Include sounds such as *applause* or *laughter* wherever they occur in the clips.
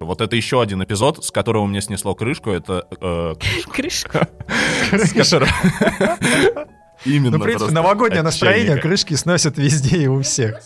Вот это еще один эпизод, с которого мне снесло крышку. Это э, *laughs* Крышка. Именно. Ну, в принципе, новогоднее настроение крышки сносят везде и у всех.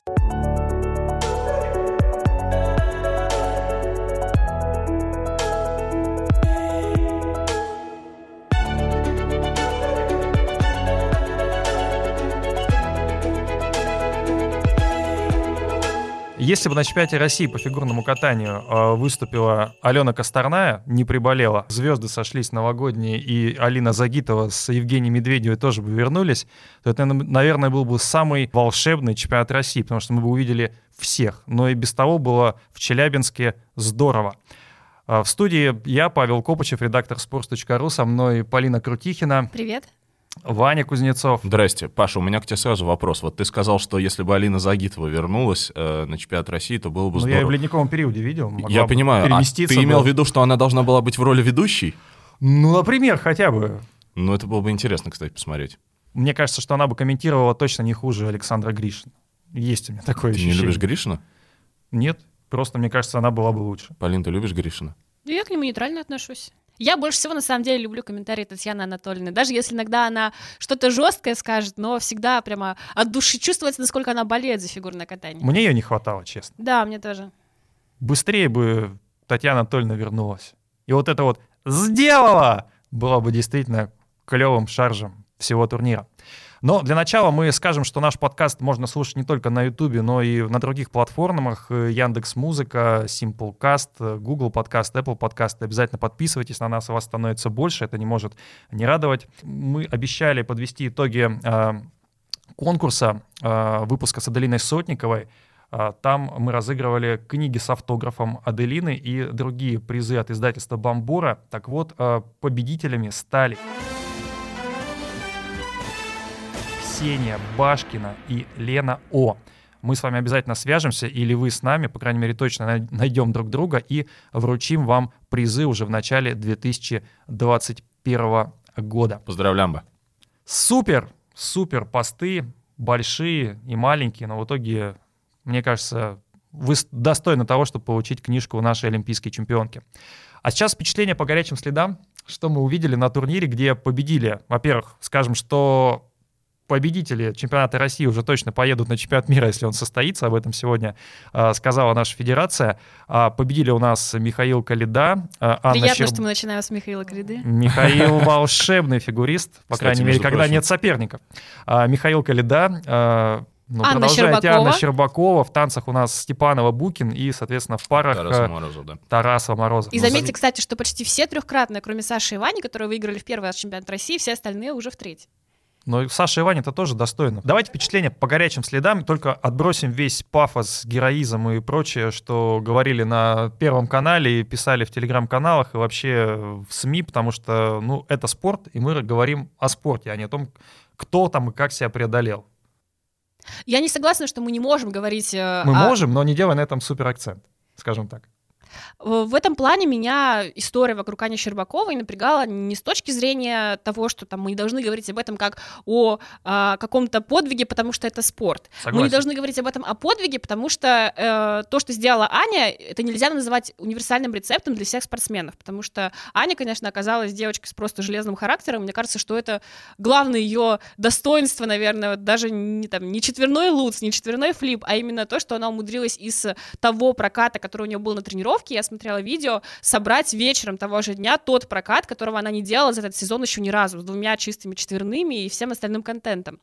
Если бы на чемпионате России по фигурному катанию э, выступила Алена Косторная, не приболела, звезды сошлись новогодние, и Алина Загитова с Евгением Медведевой тоже бы вернулись, то это, наверное, был бы самый волшебный чемпионат России, потому что мы бы увидели всех. Но и без того было в Челябинске здорово. А В студии я, Павел Копычев, редактор sports.ru, со мной Полина Крутихина, Привет. Ваня Кузнецов. Здрасте. Паша, у меня к тебе сразу вопрос. Вот ты сказал, что если бы Алина Загитова вернулась э, на чемпионат России, то было бы Ну, я ее здорово. в ледниковом периоде видел. могла Я бы понимаю. А ты имел бы. в виду, что она должна была быть в роли ведущей? Ну, например, хотя бы. Ну, это было бы интересно, кстати, посмотреть. Мне кажется, что она бы комментировала точно не хуже Александра Гришина. Есть у меня такое Ты не ощущение. любишь Гришина? Нет, просто мне кажется, она была бы лучше. Полин, ты любишь Гришина? Я к нему нейтрально отношусь. Я больше всего, на самом деле, люблю комментарии Татьяны Анатольевны. Даже если иногда она что-то жесткое скажет, но всегда прямо от души чувствуется, насколько она болеет за фигурное катание. Мне ее не хватало, честно. Да, мне тоже. Быстрее бы Татьяна Анатольевна вернулась. И вот это вот «сделала» было бы действительно клевым шаржем всего турнира. Но для начала мы скажем, что наш подкаст можно слушать не только на Ютубе, но и на других платформах. Яндекс Музыка, Simplecast, Google Подкаст, Apple Подкаст. Обязательно подписывайтесь на нас, у вас становится больше. Это не может не радовать. Мы обещали подвести итоги э, конкурса э, выпуска с Аделиной Сотниковой. А, Там мы разыгрывали книги с автографом Аделины и другие призы от издательства «Бамбора». Так вот, победителями стали Ксения Башкина и Лена О. Мы с вами обязательно свяжемся, или вы с нами, по крайней мере, точно най- найдем друг друга и вручим вам призы уже в начале 2021 года. Поздравляем бы. Супер, супер посты, большие и маленькие, но в итоге, мне кажется, вы достойны того, чтобы получить книжку нашей олимпийской чемпионки. А сейчас впечатление по горячим следам, что мы увидели на турнире, где победили. Во-первых, скажем, что победители чемпионата России уже точно поедут на чемпионат мира, если он состоится. Об этом сегодня а, сказала наша федерация. А, победили у нас Михаил Калида, а, Анна Приятно, Щерб- что мы начинаем с Михаила Криды. Михаил *laughs* волшебный фигурист, по Кстати, крайней мере, когда прочим. нет соперников. А, Михаил Калида, а, ну, Анна продолжайте, Щербакова. Анна Щербакова, в танцах у нас Степанова Букин и, соответственно, в парах Тараса а, Морозова, да. Тарасова Морозов. И Ну, заметьте, кстати, что почти все трехкратные, кроме Саши и Вани, которые выиграли в первый раз чемпионат России, все остальные уже в третий. Но Саша и Ваня это тоже достойно. Давайте впечатление по горячим следам, только отбросим весь пафос, героизм и прочее, что говорили на Первом канале и писали в телеграм-каналах и вообще в СМИ, потому что, ну, это спорт, и мы говорим о спорте, а не о том, кто там и как себя преодолел. Я не согласна, что мы не можем говорить... э, Мы о- можем, но не делай на этом супер акцент, скажем так. В этом плане меня история вокруг Ани Щербаковой напрягала не с точки зрения того, что там мы не должны говорить об этом как о а, каком-то подвиге, потому что это спорт. Мы не Согласен. должны говорить об этом о подвиге, потому что э, то, что сделала Аня, это нельзя называть универсальным рецептом для всех спортсменов, потому что Аня, конечно, оказалась девочкой с просто железным характером. Мне кажется, что это главное ее достоинство, наверное, даже не, там, не четверной луц, не четверной флип, а именно то, что она умудрилась из того проката, который у нее был на тренировке, я смотрела видео, собрать вечером того же дня тот прокат, которого она не делала за этот сезон еще ни разу, с двумя чистыми четверными и всем остальным контентом.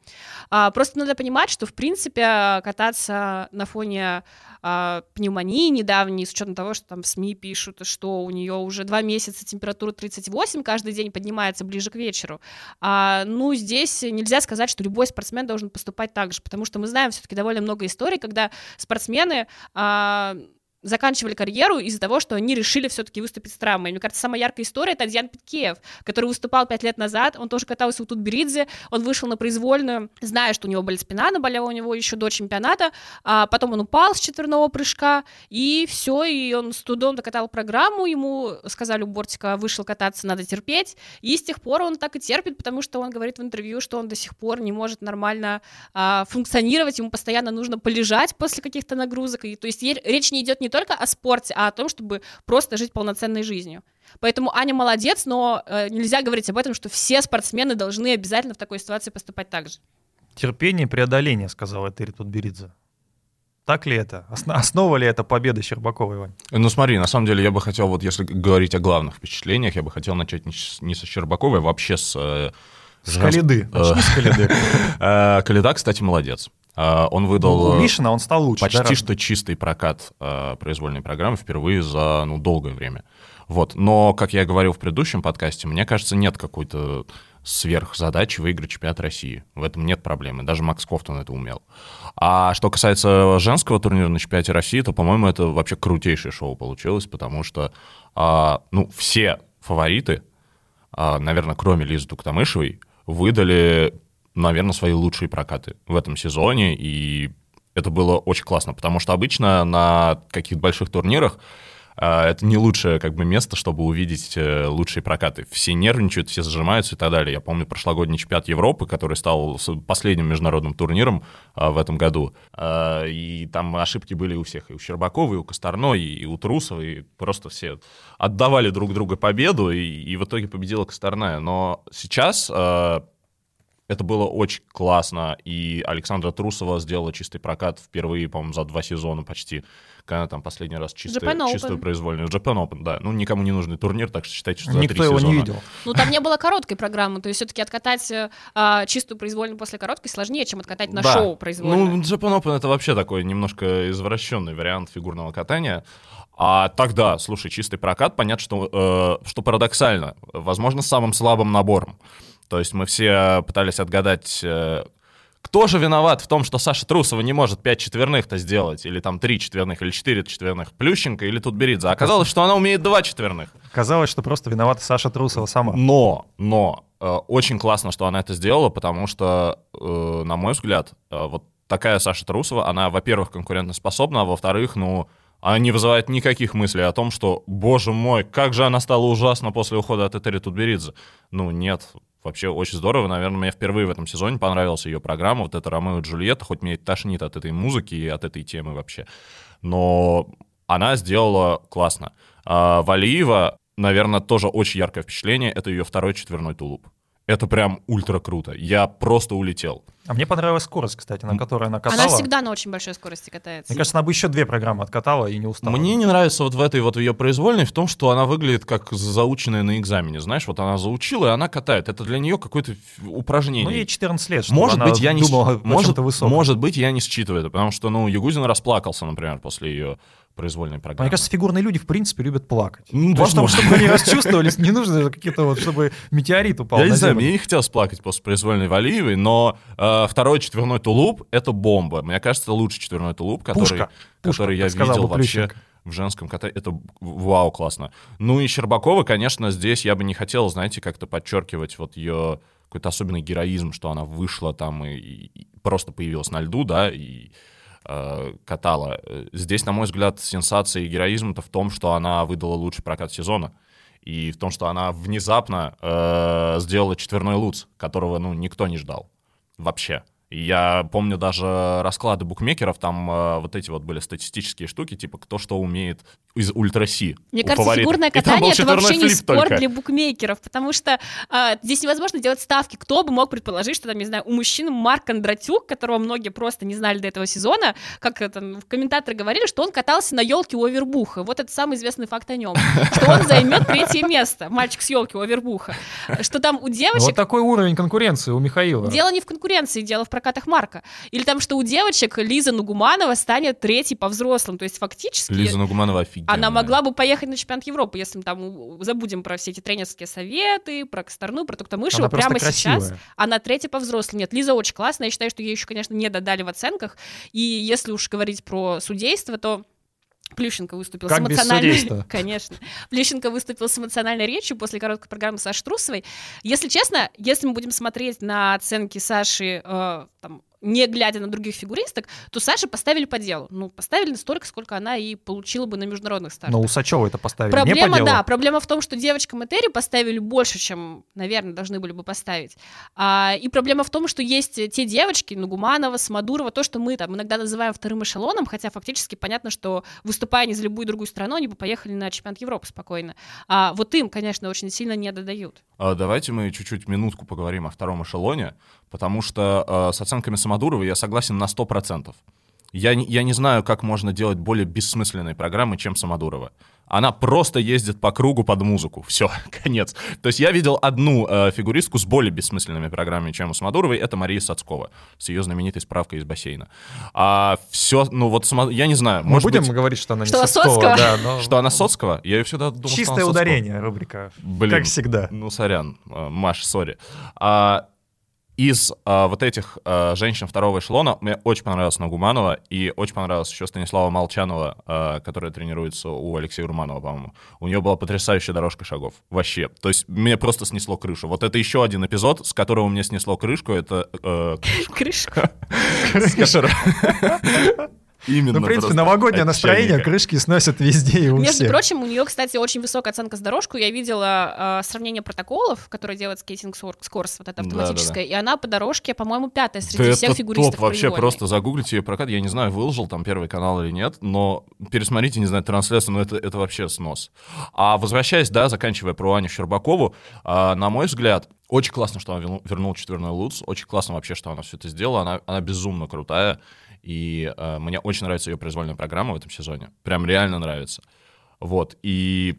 А, просто надо понимать, что, в принципе, кататься на фоне а, пневмонии недавней, с учетом того, что там в СМИ пишут, что у нее уже два месяца температура 38, каждый день поднимается ближе к вечеру. А, ну, здесь нельзя сказать, что любой спортсмен должен поступать так же, потому что мы знаем все-таки довольно много историй, когда спортсмены а, заканчивали карьеру из-за того, что они решили все-таки выступить с травмой. Мне кажется, самая яркая история — это Адьян Питкеев, который выступал пять лет назад, он тоже катался у Тутберидзе, он вышел на произвольную, зная, что у него болит спина, она болела у него еще до чемпионата, а потом он упал с четверного прыжка, и все, и он с трудом докатал программу, ему сказали у бортика, вышел кататься, надо терпеть, и с тех пор он так и терпит, потому что он говорит в интервью, что он до сих пор не может нормально а, функционировать, ему постоянно нужно полежать после каких-то нагрузок, и, то есть речь не идет не не только о спорте, а о том, чтобы просто жить полноценной жизнью. Поэтому Аня молодец, но э, нельзя говорить об этом, что все спортсмены должны обязательно в такой ситуации поступать так же. Терпение и преодоление, сказала Этери Тутберидзе. Так ли это? Осно- основа ли это победы Щербаковой, Вань? Ну смотри, на самом деле я бы хотел, вот если говорить о главных впечатлениях, я бы хотел начать не с, не со Щербаковой, а вообще с... э, С Калиды. э, Начни с Калиды. *laughs* э, Калида, кстати, молодец. Э, Он выдал... У э, Мишина он стал лучше. да, почти разве? что чистый прокат э, произвольной программы впервые за ну, долгое время. Вот. Но, как я говорил в предыдущем подкасте, мне кажется, нет какой-то сверхзадачи выиграть чемпионат России. В этом нет проблемы. Даже Макс Кофтон это умел. А что касается женского турнира на чемпионате России, то, по-моему, это вообще крутейшее шоу получилось, потому что а, ну, все фавориты, а, наверное, кроме Лизы Туктамышевой, выдали, наверное, свои лучшие прокаты в этом сезоне, и это было очень классно, потому что обычно на каких-то больших турнирах а, это не лучшее как бы место, чтобы увидеть э, лучшие прокаты. Все нервничают, все зажимаются и так далее. Я помню прошлогодний чемпионат Европы, который стал последним международным турниром а, в этом году. И там ошибки были у всех, и у Щербакова, и у Косторной, и у Трусова, и просто все отдавали друг другу победу, и, и в итоге победила Косторная. Но сейчас это было очень классно, и Александра Трусова сделала чистый прокат впервые, по-моему, за два сезона почти, когда там последний раз Open. чистую произвольную. Japan Open, да. Ну, никому не нужный турнир, так что считайте, что за Никто три его сезона. не видел. Ну, там не было короткой программы, то есть все-таки откатать э, а, чистую произвольную после короткой сложнее, чем откатать на Да. шоу произвольную. Ну, Japan Open это вообще такой немножко извращенный вариант фигурного катания. А тогда, слушай, чистый прокат, понятно, что, э, что парадоксально, возможно, с самым слабым набором. То есть мы все пытались отгадать, э, кто же виноват в том, что Саша Трусова не может 5 четверных-то сделать, или там 3 четверных, или 4 четверных, Плющенко или Тутберидзе. Оказалось, что она умеет 2 четверных. Казалось, что просто виновата Саша Трусова сама. Но, но, э, очень классно, что она это сделала, потому что, э, на мой взгляд, э, вот такая Саша Трусова, она, во-первых, конкурентоспособна, а во-вторых, ну, она не вызывает никаких мыслей о том, что, боже мой, как же она стала ужасна после ухода от Этери Тутберидзе. Ну, нет, вообще очень здорово. Наверное, мне впервые в этом сезоне понравилась ее программа, вот это «Ромео и Джульетта», хоть мне и тошнит от этой музыки и от этой темы вообще. Но она сделала классно. А Валиева, наверное, тоже очень яркое впечатление. Это ее второй четверной тулуп. Это прям ультра круто. Я просто улетел. А мне понравилась скорость, кстати, на которой она катала. Она всегда на очень большой скорости катается. Мне кажется, она бы еще две программы откатала и не устала. Мне не нравится вот в этой вот ее произвольной в том, что она выглядит как заученная на экзамене. Знаешь, вот она заучила, и она катает. Это для нее какое-то упражнение. Ну, ей 14 лет, Может она быть, я не думала может, может быть, я не считываю это, потому что, ну, Ягузин расплакался, например, после ее произвольной программы. Мне кажется, фигурные люди в принципе любят плакать. Ну, чтобы, возможно. чтобы они расчувствовались, не нужно же какие-то вот, чтобы метеорит упал Я не на знаю, мне не хотелось плакать после произвольной Валиевой, но э, второй четверной тулуп — это бомба. Мне кажется, лучший четверной тулуп, который, Пушка. Пушка, который я видел вообще Плющенко. в женском катании. Это вау, классно. Ну и Щербакова, конечно, здесь я бы не хотел, знаете, как-то подчеркивать вот ее какой-то особенный героизм, что она вышла там и, и просто появилась на льду, да, и э, катала. Здесь, на мой взгляд, сенсация и героизм-то в том, что она выдала лучший прокат сезона. И в том, что она внезапно э, сделала четверной луц, которого, ну, никто не ждал. Вообще. Я помню даже расклады букмекеров, там э, вот эти вот были статистические штуки, типа кто что умеет из ультра-си. Мне кажется, фаворитов. фигурное там катание это вообще не спорт только. для букмекеров, потому что а, здесь невозможно делать ставки. Кто бы мог предположить, что там, не знаю, у мужчин Марк Кондратюк, которого многие просто не знали до этого сезона, как это в комментаторы говорили, что он катался на елке у Овербуха. Вот это самый известный факт о нем, что он займет третье место, мальчик с елки у Овербуха. Что там у Вот девочек такой уровень конкуренции у Михаила. Дело не в конкуренции, дело в прокатах Марка. Или там, что у девочек Лиза Нугуманова станет третьей по взрослым. То есть фактически Лиза Нугуманова офигенная. она могла бы поехать на чемпионат Европы, если мы там забудем про все эти тренерские советы, про Косторну, про Туктамышеву. Она Прямо красивая. сейчас она третья по взрослым. Нет, Лиза очень классная. Я считаю, что ей еще, конечно, не додали в оценках. И если уж говорить про судейство, то Плющенко выступил Как с эмоциональной... *laughs* Конечно. Плющенко выступил с эмоциональной речью после короткой программы Саши Трусовой. Если честно, если мы будем смотреть на оценки Саши э, там, не глядя на других фигуристок, то Саше поставили по делу. Ну, поставили столько, сколько она и получила бы на международных стартах. Но Усачева это поставили Проблема, не по делу. да, проблема в том, что девочкам Этери поставили больше, чем, наверное, должны были бы поставить. А, и проблема в том, что есть те девочки, Нугуманова, Смодурова, то, что мы там иногда называем вторым эшелоном, хотя фактически понятно, что выступая не за любую другую страну, они бы поехали на чемпионат Европы спокойно. А вот им, конечно, очень сильно не додают. А, Давайте мы чуть-чуть минутку поговорим о втором эшелоне, потому что э, с оценками Самодурова я согласен на 100%. Я не, я не знаю, как можно делать более бессмысленные программы, чем Самодурова. Она просто ездит по кругу под музыку. Все, *laughs* конец. То есть я видел одну э, фигуристку с более бессмысленными программами, чем у Самодуровой. Это Мария Сацкова с ее знаменитой справкой из бассейна. А все, ну вот, Само- я не знаю. Мы может будем быть, говорить, что она не Что Соцкова, Соцкого? да, но- что она Соцкого? Я ее всегда думал, что она Чистое Соцкого. ударение, рубрика. Блин, Как всегда. Ну, сорян, э, Маш, сори. А, из а, вот этих а, женщин второго эшелона мне очень понравилась Нагуманова и очень понравилась еще Станислава Молчанова, а, которая тренируется у Алексея Урманова, по-моему. У нее была потрясающая дорожка шагов. Вообще. То есть мне просто снесло крышу. Вот это еще один эпизод, с которого мне снесло крышку. Это... э, *laughs* которого- *laughs* *laughs* Именно. Ну, в принципе, новогоднее настроение, крышки сносят везде и у Между всех. прочим, у нее, кстати, очень высокая оценка с дорожку. Я видела э, сравнение протоколов, которые делает скейтинг Скорс, вот это автоматическое, и она по дорожке, по-моему, пятая среди Да всех это фигуристов топ вообще, просто загуглите ее прокат. Я не знаю, выложил там первый канал или нет, но пересмотрите, не знаю, трансляцию, но это, это вообще снос. А возвращаясь, да, заканчивая про Аню Щербакову, а, на мой взгляд, очень классно, что она верну- вернула четверной Луц, очень классно вообще, что она все это сделала, она, она безумно крутая, и а, мне очень нравится ее произвольная программа в этом сезоне, прям реально нравится. Вот, и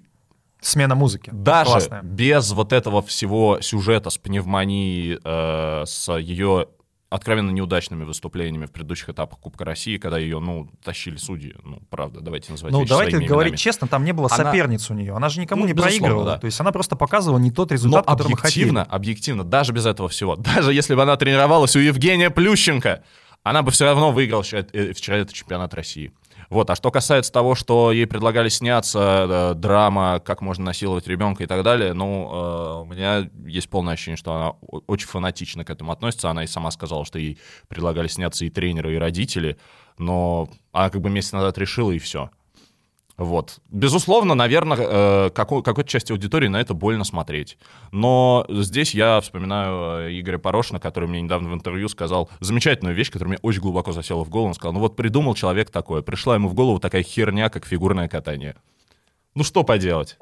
Смена музыки. даже Классная. без вот этого всего сюжета с пневмонией, э, с ее откровенно неудачными выступлениями в предыдущих этапах Кубка России, когда ее, ну, тащили судьи, ну, правда, давайте называть Ну, давайте говорить именами. честно, там не было Она- соперниц у нее. Она же никому Ну, не проигрывала. да. То есть она просто показывала не тот Но результат, который мы хотели. объективно, объективно, даже без этого всего, *laughs* даже если бы она тренировалась у Евгения Плющенко, она бы все равно выиграла вчера, э, вчера этот чемпионат России. Вот, а что касается того, что ей предлагали сняться, э, драма, как можно насиловать ребенка и так далее, ну, э, у меня есть полное ощущение, что она очень фанатично к этому относится. Она и сама сказала, что ей предлагали сняться и тренеры, и родители, но она как бы месяц назад решила, и все. Вот. Безусловно, наверное, э, какой, какой-то части аудитории на это больно смотреть. Но здесь я вспоминаю э, Игоря Порошина, который мне недавно в интервью сказал замечательную вещь, которая мне очень глубоко засела в голову. Он сказал, ну вот придумал человек такое, пришла ему в голову такая херня, как фигурное катание. Ну что поделать?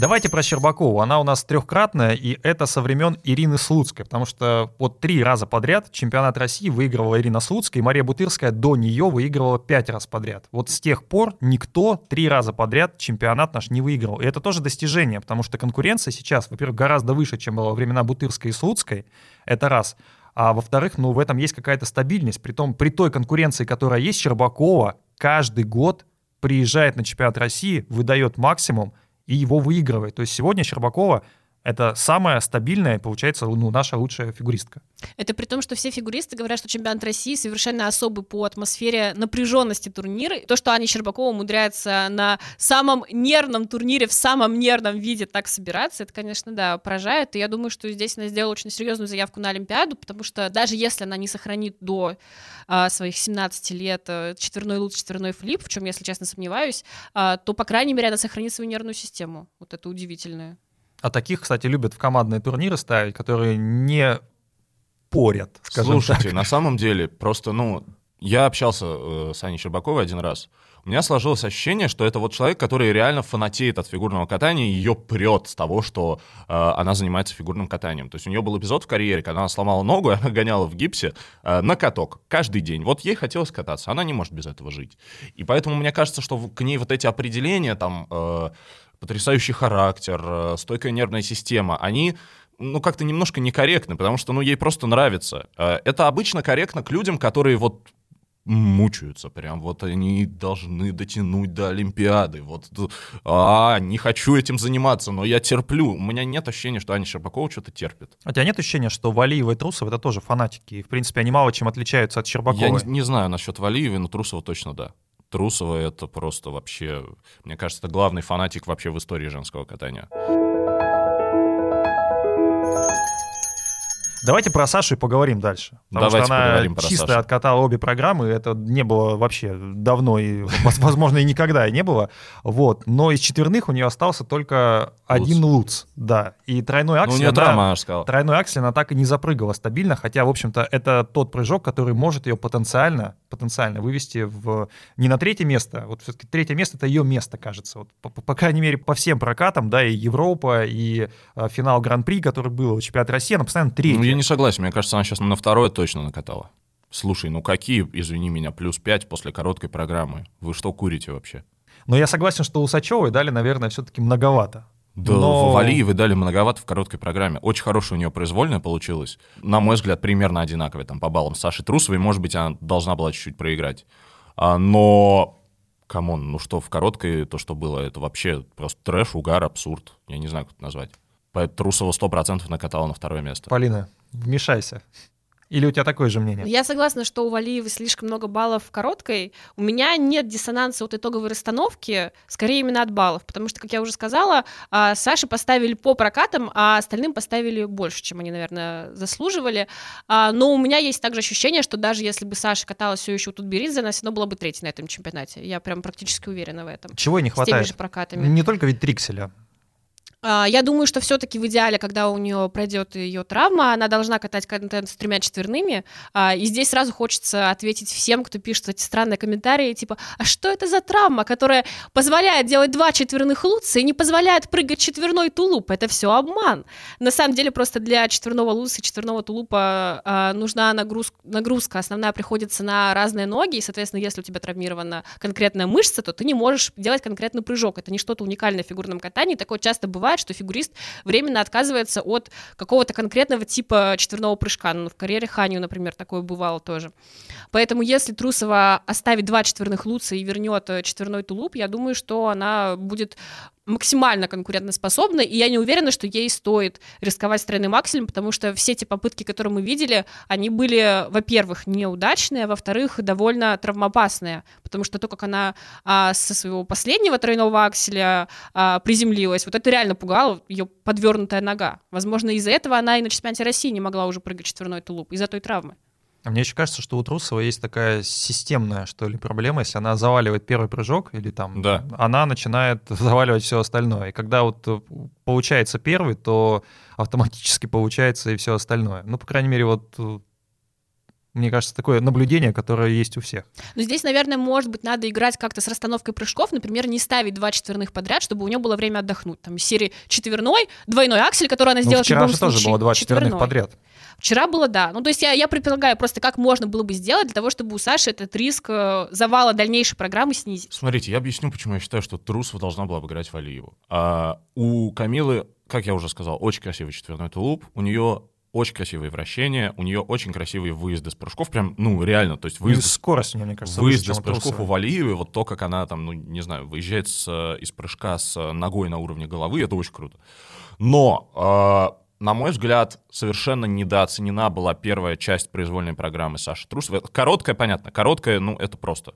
Давайте про Щербакову. Она у нас трехкратная, и это со времен Ирины Слуцкой, потому что вот три раза подряд чемпионат России выигрывала Ирина Слуцкая, и Мария Бутырская до нее выигрывала пять раз подряд. Вот с тех пор никто три раза подряд чемпионат наш не выиграл. И это тоже достижение, потому что конкуренция сейчас, во-первых, гораздо выше, чем была во времена Бутырской и Слуцкой. Это раз. А во-вторых, ну, в этом есть какая-то стабильность. Притом, при той конкуренции, которая есть, Щербакова каждый год приезжает на чемпионат России, выдает максимум и его выигрывает. То есть сегодня Щербакова это самая стабильная, получается, ну, наша лучшая фигуристка. Это при том, что все фигуристы говорят, что чемпионат России совершенно особый по атмосфере напряженности турнира. То, что Аня Щербакова умудряется на самом нервном турнире, в самом нервном виде так собираться, это, конечно, да, поражает. И я думаю, что здесь она сделала очень серьезную заявку на Олимпиаду, потому что даже если она не сохранит до а, своих 17 лет а, четверной луч, четверной флип, в чем, если честно, сомневаюсь, а, то, по крайней мере, она сохранит свою нервную систему. Вот это удивительное. А таких, кстати, любят в командные турниры ставить, которые не порят, скажем Слушайте, так. на самом деле, просто, ну, я общался э, с Аней Щербаковой один раз. У меня сложилось ощущение, что это вот человек, который реально фанатеет от фигурного катания, и ее прет с того, что э, она занимается фигурным катанием. То есть у нее был эпизод в карьере, когда она сломала ногу, и *laughs* она гоняла в гипсе э, на каток каждый день. Вот ей хотелось кататься, она не может без этого жить. И поэтому мне кажется, что к ней вот эти определения, там, э, потрясающий характер, э, стойкая нервная система, они ну, как-то немножко некорректны, потому что, ну, ей просто нравится. Э, Это обычно корректно к людям, которые вот мучаются прям, вот они должны дотянуть до Олимпиады, вот, а, не хочу этим заниматься, но я терплю. У меня нет ощущения, что Аня Щербакова что-то терпит. А у тебя нет ощущения, что Валиева и Трусов это тоже фанатики, и, в принципе, они мало чем отличаются от Я Щербаковой? не, не знаю насчет Валиевой, но Трусова точно да. Трусова это просто вообще, мне кажется, это главный фанатик вообще в истории женского катания. Давайте про Сашу и поговорим дальше. Потому Давайте что она про чисто Сашу. откатала обе программы, это не было вообще давно и, воз- возможно, и никогда и не было. Вот. Но из четверных у нее остался только один Луц. Да. И тройной Ну, у аксель, нее она- травма, она сказала. тройной аксель она так и не запрыгала стабильно, хотя, в общем-то, это тот прыжок, который может ее потенциально, потенциально вывести в не на третье место. Вот все-таки третье место это ее место, кажется. Вот, по, по крайней мере, по всем прокатам, да, и Европа, и э, финал Гран-при, который был, чемпионат России, она постоянно третья. Ну, я не согласен. Мне кажется, она сейчас на второе точно накатала. Слушай, ну какие, извини меня, плюс 5 после короткой программы? Вы что курите вообще? Но я согласен, что Усачевой дали, наверное, все-таки многовато. Да, Но- Валиевой дали многовато в короткой программе. Очень хорошая у нее произвольная получилась. На мой взгляд, примерно одинаковая там по баллам с Сашей Трусовой. Может быть, она должна была чуть-чуть проиграть. А, но, come on, ну что, в короткой то, что было, это вообще просто трэш, угар, абсурд. Я не знаю, как это назвать. Поэтому Трусова 100% накатала на второе место. Полина, вмешайся. Или у тебя такое же мнение? Я согласна, что у Валиевой слишком много баллов в короткой. У меня нет диссонанса от итоговой расстановки, скорее именно от баллов, потому что, как я уже сказала, а, Саше поставили по прокатам, а остальным поставили больше, чем они, наверное, заслуживали. А, Но у меня есть также ощущение, что даже если бы Саша каталась все еще у Тутберидзе, она все равно была бы третьей на этом чемпионате. Я прям практически уверена в этом. Чего ей не С теми хватает? же прокатами. Не только ведь Трикселя. А, Я думаю, что все-таки в идеале, когда у нее пройдет ее травма, она должна катать контент с тремя четверными. А, И здесь сразу хочется ответить всем, кто пишет эти странные комментарии, типа, а что это за травма, которая позволяет делать два четверных луца и не позволяет прыгать четверной тулуп? Это все обман. На самом деле просто для четверного луца и четверного тулупа а, нужна нагруз- нагрузка. Основная приходится на разные ноги, и, соответственно, если у тебя травмирована конкретная мышца, то ты не можешь делать конкретный прыжок. Это не что-то уникальное в фигурном катании. Такое часто бывает, что фигурист временно отказывается от какого-то конкретного типа четверного прыжка. Ну, в карьере Ханю, например, такое бывало тоже. Поэтому если Трусова оставит два четверных луца и вернет э, четверной тулуп, я думаю, что она будет максимально конкурентоспособна, и я не уверена, что ей стоит рисковать тройным акселем, потому что все те попытки, которые мы видели, они были, во-первых, неудачные, а во-вторых, довольно травмоопасные, потому что то, как она а, со своего последнего тройного акселя а, приземлилась, вот это реально пугало, ее подвернутая нога. Возможно, из-за этого она и на чемпионате России не могла уже прыгать четверной тулуп, из-за той травмы. А Мне еще кажется, что у Трусова есть такая системная, что ли, проблема. Если она заваливает первый прыжок или там, Да. она начинает *laughs* заваливать все остальное. И когда вот э, получается первый, то автоматически получается и все остальное. Ну, по крайней мере, вот э, мне кажется, такое наблюдение, которое есть у всех. Но здесь, наверное, может быть, надо играть как-то с расстановкой прыжков, например, не ставить два четверных подряд, чтобы у нее было время отдохнуть. Там из серии четверной, двойной аксель, который она Ну, сделала в вчера любом же тоже случае, было два четверных четверной. подряд. Вчера было, да. Ну, то есть я, я предполагаю просто, как можно было бы сделать для того, чтобы у Саши этот риск э, завала дальнейшей программы снизить. Смотрите, я объясню, почему я считаю, что Трусова должна была обыграть Валиеву. А, у Камилы, как я уже сказал, очень красивый четверной тулуп, у нее очень красивые вращения, у нее очень красивые выезды с прыжков, прям, ну, реально, то есть Ну, и выезды, скорость мне кажется, выезды с прыжков у Валиевой, вот то, как она там, ну, не знаю, выезжает с, э, из прыжка с э, ногой на уровне головы, это очень круто. Но, э, на мой взгляд, совершенно недооценена была первая часть произвольной программы Саши Трусовой. Короткая, понятно, короткая, ну, это просто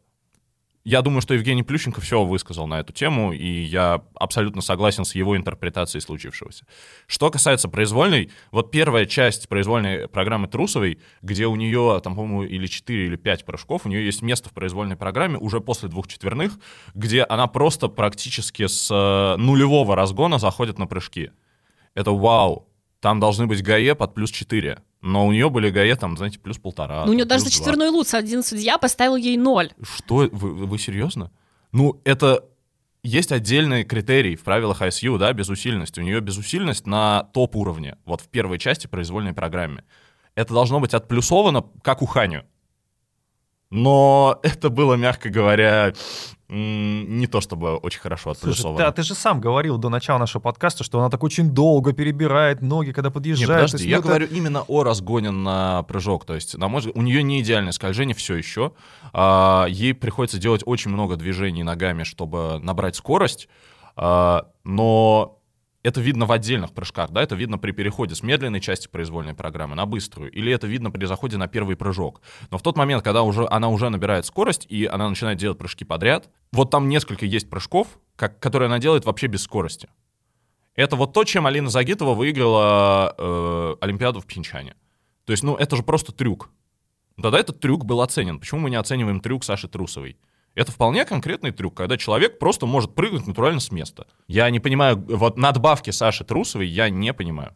я думаю, что Евгений Плющенко все высказал на эту тему, и я абсолютно согласен с его интерпретацией случившегося. Что касается произвольной, вот первая часть произвольной программы Трусовой, где у нее, там, по-моему, или 4, или 5 прыжков, у нее есть место в произвольной программе уже после двух четверных, где она просто практически с э, нулевого разгона заходит на прыжки. Это вау. Там должны быть GOE под плюс 4. Но у нее были GOE, там, знаете, плюс полтора. Ну, у нее даже за четверной луц один судья поставил ей ноль. Что? Вы, вы серьезно? Ну, это есть отдельный критерий в правилах ISU, да, безусильность. У нее безусильность на топ-уровне, вот в первой части произвольной программе. Это должно быть отплюсовано, как у Ханю. Но *laughs* это было, мягко говоря, не то чтобы очень хорошо отплюсовано. ты, а ты же сам говорил до начала нашего подкаста, что она так очень долго перебирает ноги, когда подъезжает. То подожди, есть, я это- говорю именно о разгоне на прыжок. То есть, на мой взгляд, у нее не идеальное скольжение все еще. А, ей приходится делать очень много движений ногами, чтобы набрать скорость. А, но это видно в отдельных прыжках, да, это видно при переходе с медленной части произвольной программы на быструю, или это видно при заходе на первый прыжок. Но в тот момент, когда уже, она уже набирает скорость, и она начинает делать прыжки подряд, вот там несколько есть прыжков, как, которые она делает вообще без скорости. Это вот то, чем Алина Загитова выиграла э, Олимпиаду в Пхенчане. То есть, ну, это же просто трюк. Тогда этот трюк был оценен. Почему мы не оцениваем трюк Саши Трусовой? Это вполне конкретный трюк, когда человек просто может прыгнуть натурально с места. Я не понимаю, вот надбавки Саши Трусовой я не понимаю.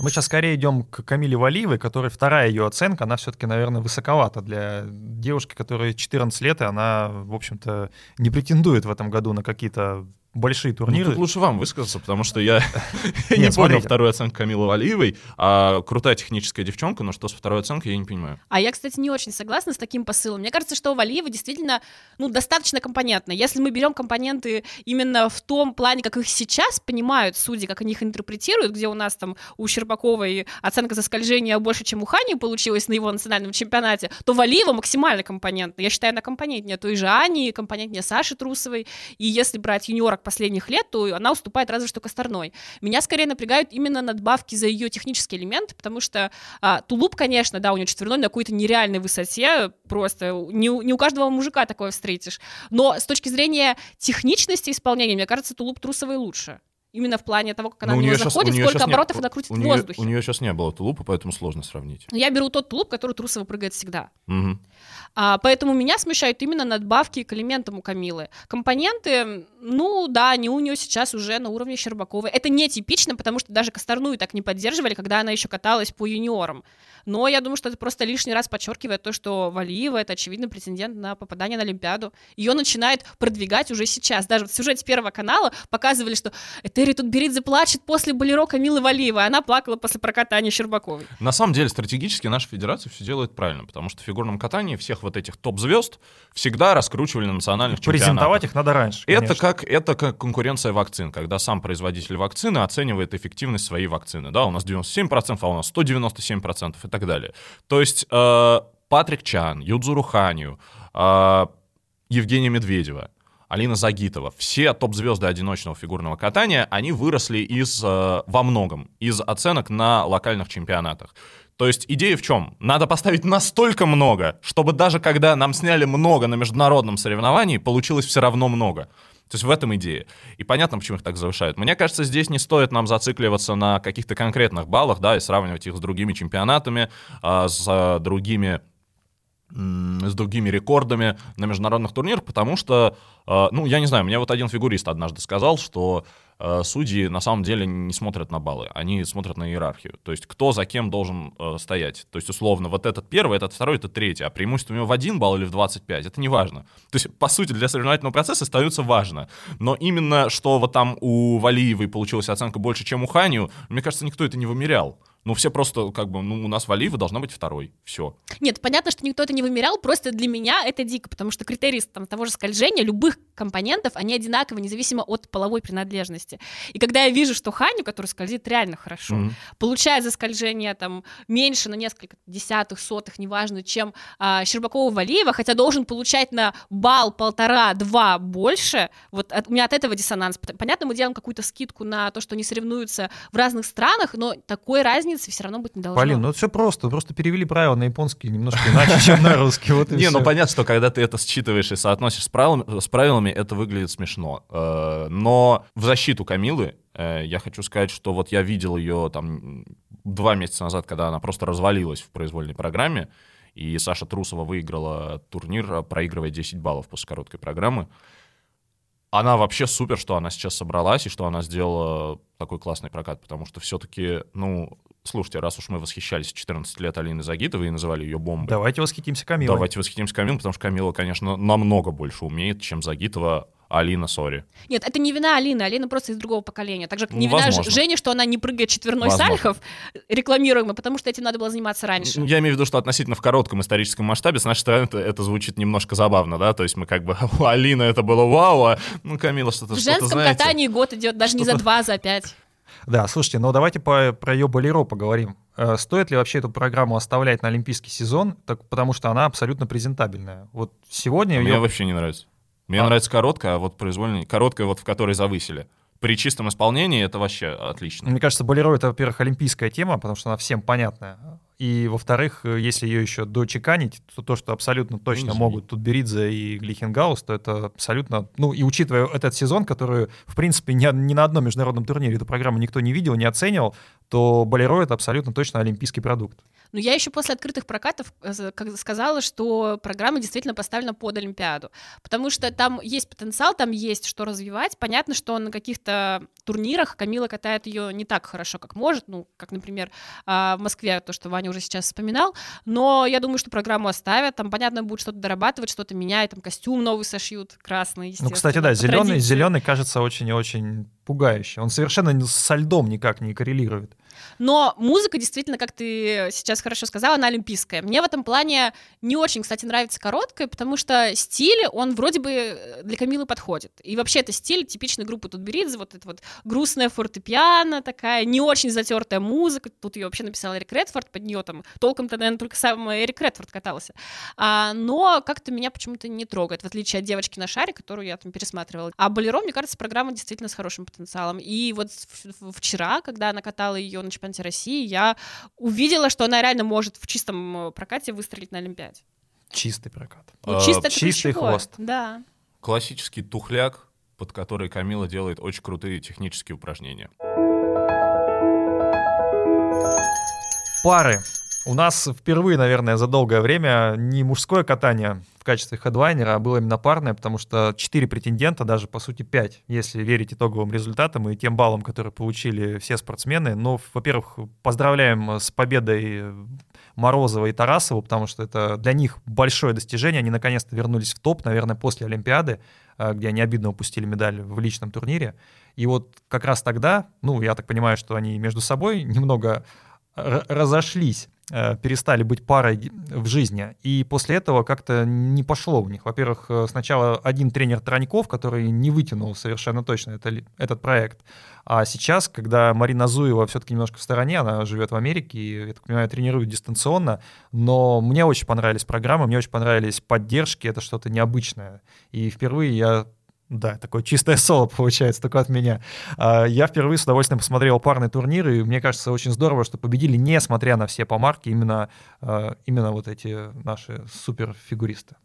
Мы сейчас скорее идем к Камиле Валиевой, которой вторая ее оценка, она все-таки, наверное, высоковата для девушки, которой 14 лет, и она, в общем-то, не претендует в этом году на какие-то большие Ну, турниры. тут лучше вам высказаться, потому что я *laughs* не понял вторую оценку Камилы Валиевой. А крутая техническая девчонка, но что с второй оценкой, я не понимаю. А я, кстати, не очень согласна с таким посылом. Мне кажется, что у Валиева действительно ну, достаточно компонентно. Если мы берем компоненты именно в том плане, как их сейчас понимают судьи, как они их интерпретируют, где у нас там у Щербаковой оценка за скольжение больше, чем у Хани получилось на его национальном чемпионате, то Валиева максимально компонентна. Я считаю, она компонентнее той же Ани, компонентнее Саши Трусовой. И если брать юниорок последних лет, то она уступает разве что Косторной. Меня скорее напрягают именно надбавки за ее технические элементы, потому что а, тулуп, конечно, да, у нее четверной на какой-то нереальной высоте, просто не, у- не у каждого мужика такое встретишь. Но с точки зрения техничности исполнения, мне кажется, тулуп трусовый лучше. Именно в плане того, как она в него неё щас- заходит, у неё сколько щас не- оборотов она крутит у в воздухе. У нее сейчас не было тулупа, поэтому сложно сравнить. Но Я беру тот тулуп, который Трусова прыгает всегда. Мгм. А, поэтому меня смущают именно надбавки к элементам у Камилы. Компоненты, ну да, они у нее сейчас уже на уровне Щербаковой. Это нетипично, потому что даже Косторную так не поддерживали, когда она еще каталась по юниорам. Но я думаю, что это просто лишний раз подчеркивает то, что Валиева это очевидно претендент на попадание на Олимпиаду. Ее начинает продвигать уже сейчас. Даже в сюжете Первого канала показывали, что Этери тут Беридзе плачет после болеро Камилы Валиевой, она плакала после прокатания Щербаковой. На самом деле, стратегически наша федерация все делает правильно, потому что в фигурном катании всех вот этих топ-звезд всегда раскручивали на национальных чемпионатах. Презентовать их надо раньше. Это как, это как конкуренция вакцин, когда сам производитель вакцины оценивает эффективность своей вакцины. Да, у нас 97%, а у нас 197% и так далее. То есть э, Патрик Чан, Юдзуру Ханю, э, Евгения Медведева, Алина Загитова, все топ-звезды одиночного фигурного катания, они выросли из, э, во многом из оценок на локальных чемпионатах. То есть идея в чем? Надо поставить настолько много, чтобы даже когда нам сняли много на международном соревновании, получилось все равно много. То есть в этом идея. И понятно, почему их так завышают. Мне кажется, здесь не стоит нам зацикливаться на каких-то конкретных баллах, да, и сравнивать их с другими чемпионатами, а, с а, другими с другими рекордами на международных турнирах, потому что, э, ну, я не знаю, мне вот один фигурист однажды сказал, что судьи на самом деле не смотрят на баллы, они смотрят на иерархию. То есть кто за кем должен э, стоять. То есть, условно, вот этот первый, этот второй, этот третий, а преимущество у него в один балл или в 25, это не важно. То есть, по сути, для соревновательного процесса остается важно. Но именно, что вот там у Валиевой получилась оценка больше, чем у Ханию, мне кажется, никто это не вымерял. Ну, все просто, как бы, ну, у нас Валиева должна быть второй. Все. Нет, понятно, что никто это не вымерял, просто для меня это дико, потому что критерии там, того же скольжения, любых компонентов, они одинаковы, независимо от половой принадлежности. И когда я вижу, что Ханю, который скользит реально хорошо, Мгм. получает за скольжение там меньше на несколько десятых, сотых, неважно, чем а, Щербакова-Валиева, хотя должен получать на балл полтора-два больше, вот от- у меня от этого диссонанс. Понятно, мы делаем какую-то скидку на то, что они соревнуются в разных странах, но такой разницы все равно быть не должно. Полин, ну это все просто. Просто перевели правила на японский немножко иначе, чем на русский. Вот Не, ну понятно, что когда ты это считываешь и соотносишь с правилами, с правилами это выглядит смешно. Э, Но в защиту Камилы э, я хочу сказать, что вот я видел ее там два месяца назад, когда она просто развалилась в произвольной программе, и Саша Трусова выиграла турнир, э, проигрывая 10 баллов после короткой программы. Она вообще супер, что она сейчас собралась и что она сделала такой классный прокат, потому что все-таки, ну, слушайте, раз уж мы восхищались в 14 лет Алиной Загитовой и называли ее бомбой, Давайте восхитимся Камилой. Давайте восхитимся Камилой, потому что Камила, конечно, намного больше умеет, чем Загитова Алина, сори. Нет, это не вина Алины, Алина просто из другого поколения. Так же, как не Ну, вина возможно. Жени, что она не прыгает четверной Возможно. сальхов, рекламируемо, потому что этим надо было заниматься раньше. Я имею в виду, что относительно в коротком историческом масштабе, с нашей стороны, это, это звучит немножко забавно, да, то есть мы как бы, у *laughs* Алина это было вау, а ну, Камила что-то, В что-то, женском знаете. катании год идет даже не за два, а за пять. Да, слушайте, ну давайте по- про ее болеро поговорим. Э, Стоит ли вообще эту программу оставлять на олимпийский сезон, так, потому что она абсолютно презентабельная. Вот сегодня Мне ее... вообще не нравится. Мне А. нравится короткая, а вот произвольная, короткая вот в которой завысили. При чистом исполнении это вообще отлично. Мне кажется, болеро — это, во-первых, олимпийская тема, потому что она всем понятная. И, во-вторых, э, если ее еще дочеканить, то то, что абсолютно точно Извини. могут Тутберидзе и Глихенгаус, то это абсолютно... Ну, и учитывая этот сезон, который, в принципе, ни, ни на одном международном турнире эту программу никто не видел, не оценивал, то Болеро — это абсолютно точно олимпийский продукт. Но я еще после открытых прокатов э, сказала, что программа действительно поставлена под Олимпиаду, потому что там есть потенциал, там есть что развивать. Понятно, что на каких-то турнирах Камила катает ее не так хорошо, как может, ну, как, например, а, в Москве, то, что Ваня уже сейчас вспоминал, но я думаю, что программу оставят, там, понятно, будет что-то дорабатывать, что-то менять, там, костюм новый сошьют, красный, Ну, кстати, да, зеленый, традиции. зеленый кажется очень и очень пугающе. Он совершенно со льдом никак не коррелирует. Но музыка действительно, как ты сейчас хорошо сказала, она олимпийская. Мне в этом плане не очень, кстати, нравится короткая, потому что стиль, он вроде бы э, для Камилы подходит. И вообще это стиль типичной группы Тутберидзе, вот это вот грустная фортепиано такая, не очень затертая музыка. Тут ее вообще написал Эрик Редфорд, под нее там толком-то, наверное, только сам Эрик Редфорд катался. А, но как-то меня почему-то не трогает, в отличие от девочки на шаре, которую я там пересматривала. А Болеро, мне кажется, программа действительно с хорошим потенциалом. И вот вчера, когда она катала ее на чемпионате России, я увидела, что она реально может в чистом э, прокате выстрелить на Олимпиаде. Чистый прокат. Ну, А, чисто это чистый ключевое. хвост. Да. Классический тухляк, под который Камила делает очень крутые технические упражнения. Пары. У нас впервые, наверное, за долгое время не мужское катание в качестве хедлайнера, а было именно парное, потому что четыре претендента, даже по сути пять, если верить итоговым результатам и тем баллам, которые получили все спортсмены. Но, во-первых, поздравляем с победой Морозова и Тарасова, потому что это для них большое достижение. Они наконец-то вернулись в топ, наверное, после Олимпиады, э, где они обидно упустили медаль в личном турнире. И вот как раз тогда, ну, я так понимаю, что они между собой немного разошлись, э, перестали быть парой в жизни. И после этого как-то не пошло у них. Во-первых, э, сначала один тренер Траньков, который не вытянул совершенно точно это этот проект. А сейчас, когда Марина Зуева все-таки немножко в стороне, она живет в Америке, и, я так понимаю, тренирует дистанционно, но мне очень понравились программы, мне очень понравились поддержки, это что-то необычное. И впервые я да, такое чистое соло получается, только от меня. А, Я впервые с удовольствием посмотрел парный турнир, и мне кажется, очень здорово, что победили, несмотря на все помарки, именно, а, именно вот эти наши суперфигуристы.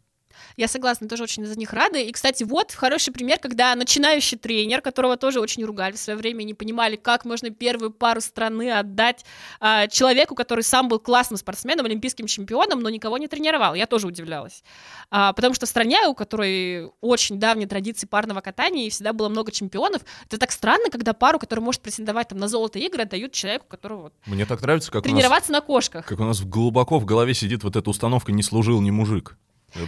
Я согласна, тоже очень за них рада. И, кстати, вот хороший пример, когда начинающий тренер, которого тоже очень ругали в свое время, не понимали, как можно первую пару страны отдать а, человеку, который сам был классным спортсменом, олимпийским чемпионом, но никого не тренировал. Я тоже удивлялась. А, потому что в стране, у которой очень давние традиции парного катания, и всегда было много чемпионов, это так странно, когда пару, которая может претендовать там, на золото игры, отдают человеку, которого вот, Мне так нравится, как у нас, тренироваться на кошках. как у нас глубоко в голове сидит вот эта установка «не служил ни мужик».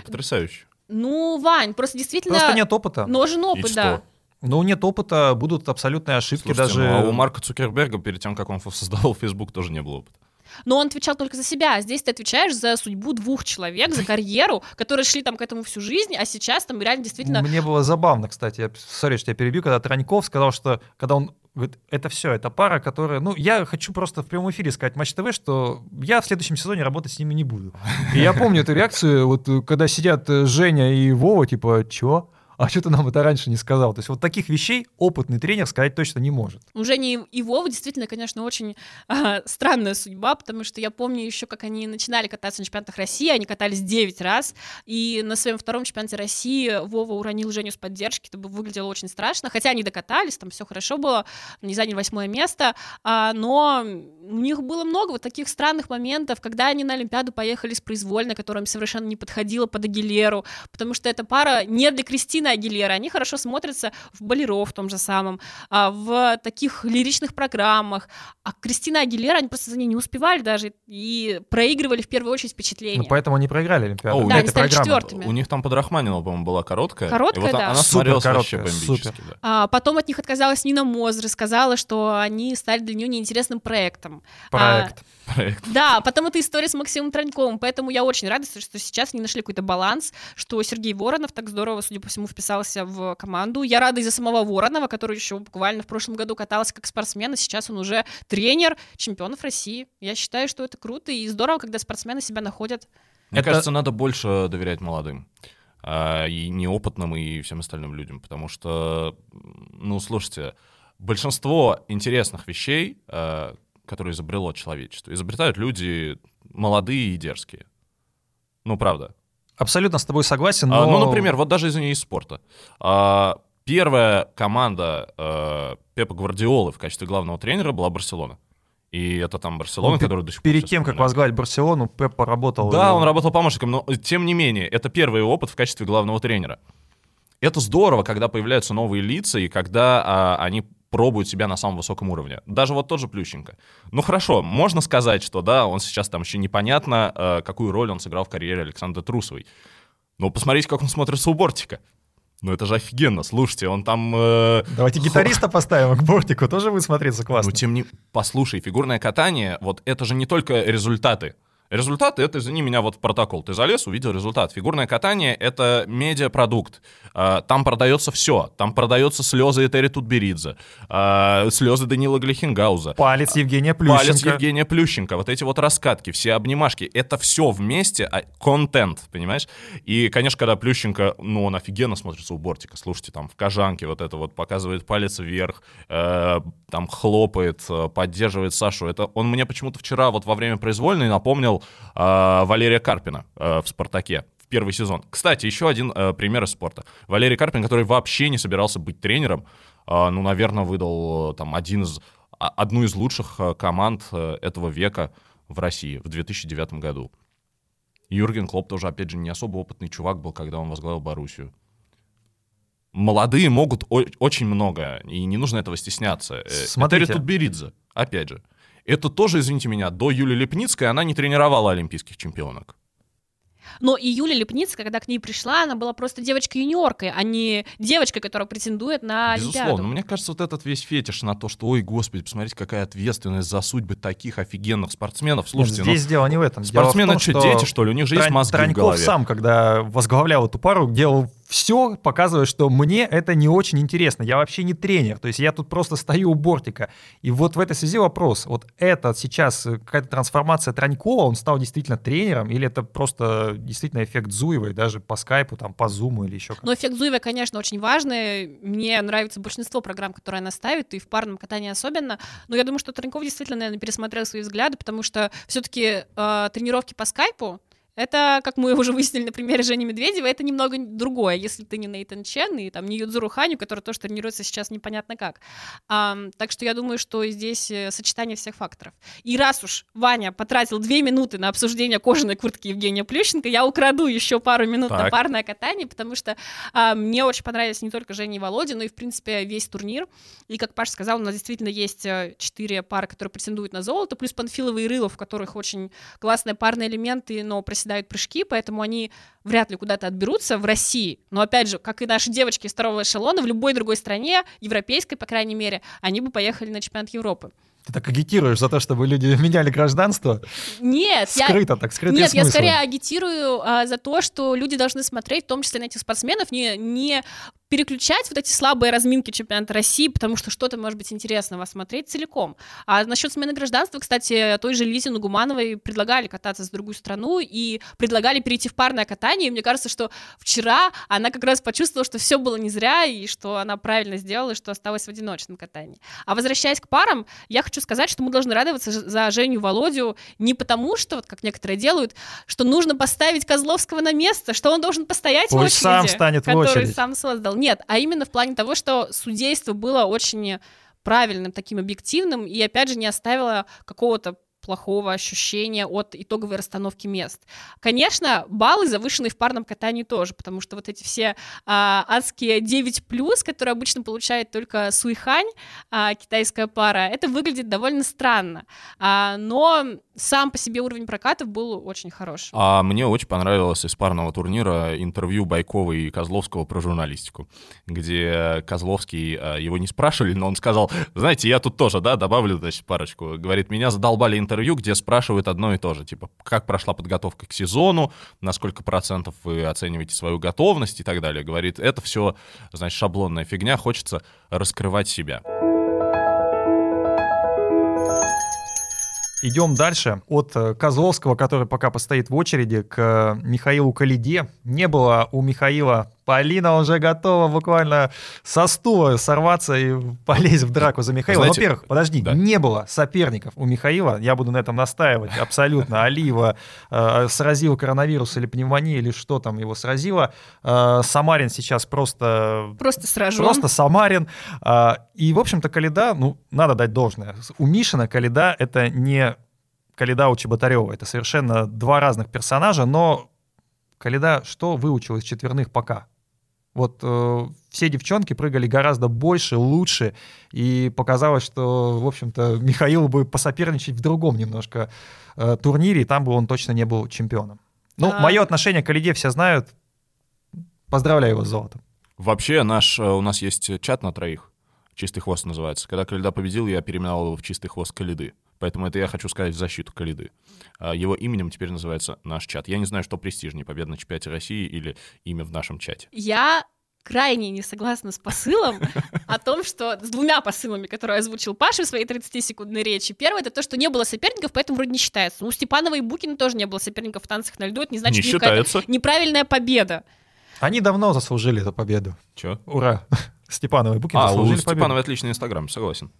Потрясающе. Ну, Вань, просто действительно... Просто нет опыта. Нужен И опыт, что? да. Ну, нет опыта, будут абсолютные ошибки Слушайте, даже... ну, а у Марка Цукерберга перед тем, как он создавал Facebook, тоже не было опыта. Но он отвечал только за себя, а здесь ты отвечаешь за судьбу двух человек, за карьеру, которые шли там к этому всю жизнь, а сейчас там реально действительно... Мне было забавно, кстати, я, сори, что я перебью, когда Траньков сказал, что когда он говорит, это все, это пара, которая... Ну, я хочу просто в прямом эфире сказать Матч ТВ, что я в следующем сезоне работать с ними не буду. И я помню эту реакцию, вот когда сидят э, Женя и Вова, типа, чё? А что ты нам это раньше не сказал? То есть вот таких вещей опытный тренер сказать точно не может. У Жени и Вовы действительно, конечно, очень а, странная судьба, потому что я помню еще, как они начинали кататься на чемпионатах России, они катались 9 раз, и на своем втором чемпионате России Вова уронил Женю с поддержки, это выглядело очень страшно, хотя они докатались, там все хорошо было, они заняли восьмое место, а, но у них было много вот таких странных моментов, когда они на Олимпиаду поехали с произвольной, которая им совершенно не подходила под Агилеру, потому что эта пара не для Кристины Агилера, они хорошо смотрятся в Болеро в том же самом, а, в таких лиричных программах, а Кристина Агилера, они просто за ней не успевали даже и проигрывали в первую очередь впечатление. Ну, поэтому они проиграли Олимпиаду. О, у Да, них они стали четвертыми. У них там под Рахманинова, по-моему, была короткая. Короткая, и вот да. она Супер смотрелась вообще короткая, бомбически. да. А, потом от них отказалась Нина Мозер, сказала, что они стали для нее неинтересным проектом. Проект. Проект. Да, потом эта история с Максимом Троньковым, поэтому я очень рада, что сейчас они нашли какой-то баланс, что Сергей Воронов так здорово, судя по всему, вписался в команду. Я рада из-за самого Воронова, который еще буквально в прошлом году катался как спортсмен, а сейчас он уже тренер чемпионов России. Я считаю, что это круто и здорово, когда спортсмены себя находят. Мне Это- кажется, надо больше доверять молодым. а, и неопытным, и всем остальным людям. Потому что, ну, слушайте, большинство интересных вещей, а, которое изобрело человечество. Изобретают люди молодые и дерзкие. Ну, правда. Абсолютно с тобой согласен, А, но... ну, например, вот даже извини, из спорта. А, первая команда э, Пепа Гвардиолы в качестве главного тренера была Барселона. И это там Барселона, Ну, которая до сих пор Перед тем, как возглавить Барселону, Пеп поработал... Да, э, он работал помощником, но э, тем не менее, это первый опыт в качестве главного тренера. Это здорово, когда появляются новые лица и когда а, они пробуют себя на самом высоком уровне. Даже вот тот же Плющенко. Ну хорошо, можно сказать, что да, он сейчас там еще непонятно, э, какую роль он сыграл в карьере Александра Трусовой. Но посмотрите, как он смотрится у бортика. Ну это же офигенно, слушайте, он там... э, Давайте гитариста поставим к бортику, тоже будет смотреться классно. ну, тем не... Послушай, фигурное катание, вот это же не только результаты. Результаты — это, извини меня, вот протокол. Ты залез, увидел результат. Фигурное катание — это медиапродукт. А, Там продается все. Там продаются слезы Этери Тутберидзе, а, слезы Данила Глихенгауза, Палец Евгения Плющенко. палец Евгения Плющенко, вот эти вот раскатки, все обнимашки. Это все вместе, а, контент, понимаешь? И, конечно, когда Плющенко, ну, он офигенно смотрится у бортика. Слушайте, там в кожанке вот это вот показывает палец вверх, э, там хлопает, э, поддерживает Сашу. Это он мне почему-то вчера вот во время произвольной напомнил э, Валерия Карпина э, в «Спартаке». в Первый сезон. Кстати, еще один э, пример из спорта. Валерий Карпин, который вообще не собирался быть тренером, э, ну, наверное, выдал э, там один из, а- одну из лучших э, команд э, этого века в России в 2009 году. Юрген Клоп тоже, опять же, не особо опытный чувак был, когда он возглавил Боруссию. Молодые могут о- очень много, и не нужно этого стесняться. Э, Смотрите. Этери Тутберидзе, опять же. Это тоже, извините меня, до Юлии Лепницкой она не тренировала олимпийских чемпионок. Но и Юля Лепницкая, когда к ней пришла, она была просто девочкой-юниоркой, а не девочкой, которая претендует на Безусловно. Олимпиаду. Но мне кажется, вот этот весь фетиш на то, что, ой, господи, посмотрите, какая ответственность за судьбы таких офигенных спортсменов. Нет, Слушайте, здесь ну, дело не в этом. Дело в спортсмены том, что, дети, что ли? У них же есть мозги в Траньков голове. сам, когда возглавлял эту пару, делал все, показывая, что мне это не очень интересно. Я вообще не тренер. То есть я тут просто стою у бортика. И вот в этой связи вопрос. Вот это сейчас э, какая-то трансформация Транькова, он стал действительно тренером, или это просто действительно эффект Зуевой, даже по скайпу, там, по зуму или еще как Но эффект Зуева, конечно, очень важный. Мне нравится большинство программ, которые она ставит, и в парном катании особенно. Но я думаю, что Траньков действительно, наверное, пересмотрел свои взгляды, потому что все-таки тренировки по скайпу это, как мы уже выяснили на примере Жени Медведева, это немного другое, если ты не Нейтан Чен и там не Юдзуру Ханю, который тоже тренируется сейчас непонятно как. Ам, так что я думаю, что здесь э, сочетание всех факторов. И раз уж Ваня потратил две минуты на обсуждение кожаной куртки Евгения Плющенко, я украду еще пару минут на Так. парное катание, потому что а, мне очень понравились не только Женя и Володя, но и, в принципе, весь турнир. И, как Паша сказал, у нас действительно есть э, четыре пары, которые претендуют на золото, плюс Панфилова и Рылов, у которых очень классные парные элементы, но проседают прыжки, поэтому они вряд ли куда-то отберутся в России. Но, опять же, как и наши девочки из второго эшелона, в любой другой стране, европейской, по крайней мере, они бы поехали на чемпионат Европы. Ты так агитируешь за то, чтобы люди *laughs* меняли гражданство? Нет, я, Скрыто так, скрытые Нет, я смыслы. скорее агитирую а, за то, что люди должны смотреть, в том числе на этих спортсменов, не, не переключать вот эти слабые разминки чемпионата России, потому что что-то может быть интересного смотреть целиком. А насчет смены гражданства, кстати, той же Лизе Нугумановой предлагали кататься за другую страну и предлагали перейти в парное катание. И мне кажется, что вчера она как раз почувствовала, что все было не зря, и что она правильно сделала, и что осталась в одиночном катании. А возвращаясь к парам, я хочу сказать, что мы должны радоваться за Женю Володю не потому, что, вот как некоторые делают, что нужно поставить Козловского на место, что он должен постоять в Пусть очереди, сам станет в который очередь. сам создал. Нет, а именно в плане того, что судейство было очень правильным, таким объективным, и, опять же, не оставило какого-то плохого ощущения от итоговой расстановки мест. Конечно, баллы завышены в парном катании тоже, потому что вот эти все а, адские 9+, которые обычно получает только Суйхань, а, китайская пара, это выглядит довольно странно. А, но сам по себе уровень прокатов был очень хорош. А мне очень понравилось из парного турнира интервью Байкова и Козловского про журналистику, где Козловский, э, его не спрашивали, но он сказал, знаете, я тут тоже, да, добавлю, значит, парочку. Говорит, меня задолбали интервью, где спрашивают одно и то же, типа, как прошла подготовка к сезону, на сколько процентов вы оцениваете свою готовность и так далее. Говорит, это все, значит, шаблонная фигня, хочется раскрывать себя. Идем дальше. От э, Козловского, который пока постоит в очереди, к э, Михаилу Калиде. Не было у Михаила Полина уже готова буквально со стула сорваться и полезть в драку за Михаила. Знаете, Во-первых, подожди, да. не было соперников у Михаила, я буду на этом настаивать абсолютно. *laughs* Алиева э, сразил коронавирус или пневмония, или что там его сразило. Э, Самарин сейчас просто Просто сражен. Просто Самарин. А, И, в общем-то, Калида, ну, надо дать должное. У Мишина Калида — это не Калида у Чеботарева. Это совершенно два разных персонажа, но Калида что выучил из четверных пока? Вот э, все девчонки прыгали гораздо больше, лучше, и показалось, что, в общем-то, Михаил бы посоперничать в другом немножко э, турнире, и там бы он точно не был чемпионом. Ну, А. мое отношение к Калиде все знают. Поздравляю его с золотом. Вообще, наш, э, у нас есть чат на троих. Чистый хвост называется. Когда Калида победил, я переименовал его в чистый хвост Калиды. Поэтому это я хочу сказать в защиту Калиды. А, Его именем теперь называется наш чат. Я не знаю, что престижнее, победа на чемпионате России или имя в нашем чате. Я крайне не согласна с посылом о том, что с двумя посылами, которые озвучил Паша в своей 30-секундной речи. Первое — это то, что не было соперников, поэтому вроде не считается. Ну, У Степанова и Букина тоже не было соперников в танцах на льду. Это не значит, не считается. неправильная победа. Они давно заслужили эту победу. Чё? Ура! *laughs* Степанова и Букин А, у заслужили победу. Степанова отличный инстаграм, согласен.